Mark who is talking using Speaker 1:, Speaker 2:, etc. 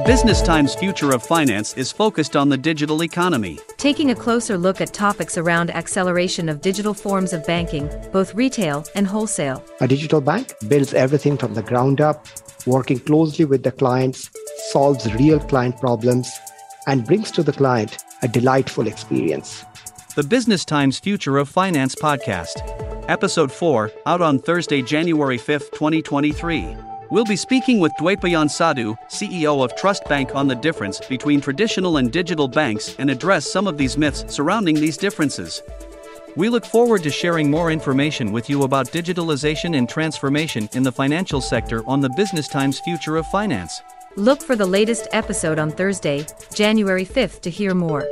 Speaker 1: Business Times Future of Finance is focused on the digital economy.
Speaker 2: Taking a closer look at topics around acceleration of digital forms of banking, both retail and wholesale.
Speaker 3: A digital bank builds everything from the ground up, working closely with the clients, solves real client problems, and brings to the client a delightful experience.
Speaker 1: The Business Times Future of Finance podcast, episode 4, out on Thursday, January 5, 2023. We'll be speaking with Dwaipayan Sadhu, CEO of Trust Bank, on the difference between traditional and digital banks and address some of these myths surrounding these differences. We look forward to sharing more information with you about digitalization and transformation in the financial sector on the Business Times Future of Finance.
Speaker 2: Look for the latest episode on Thursday, January 5th to hear more.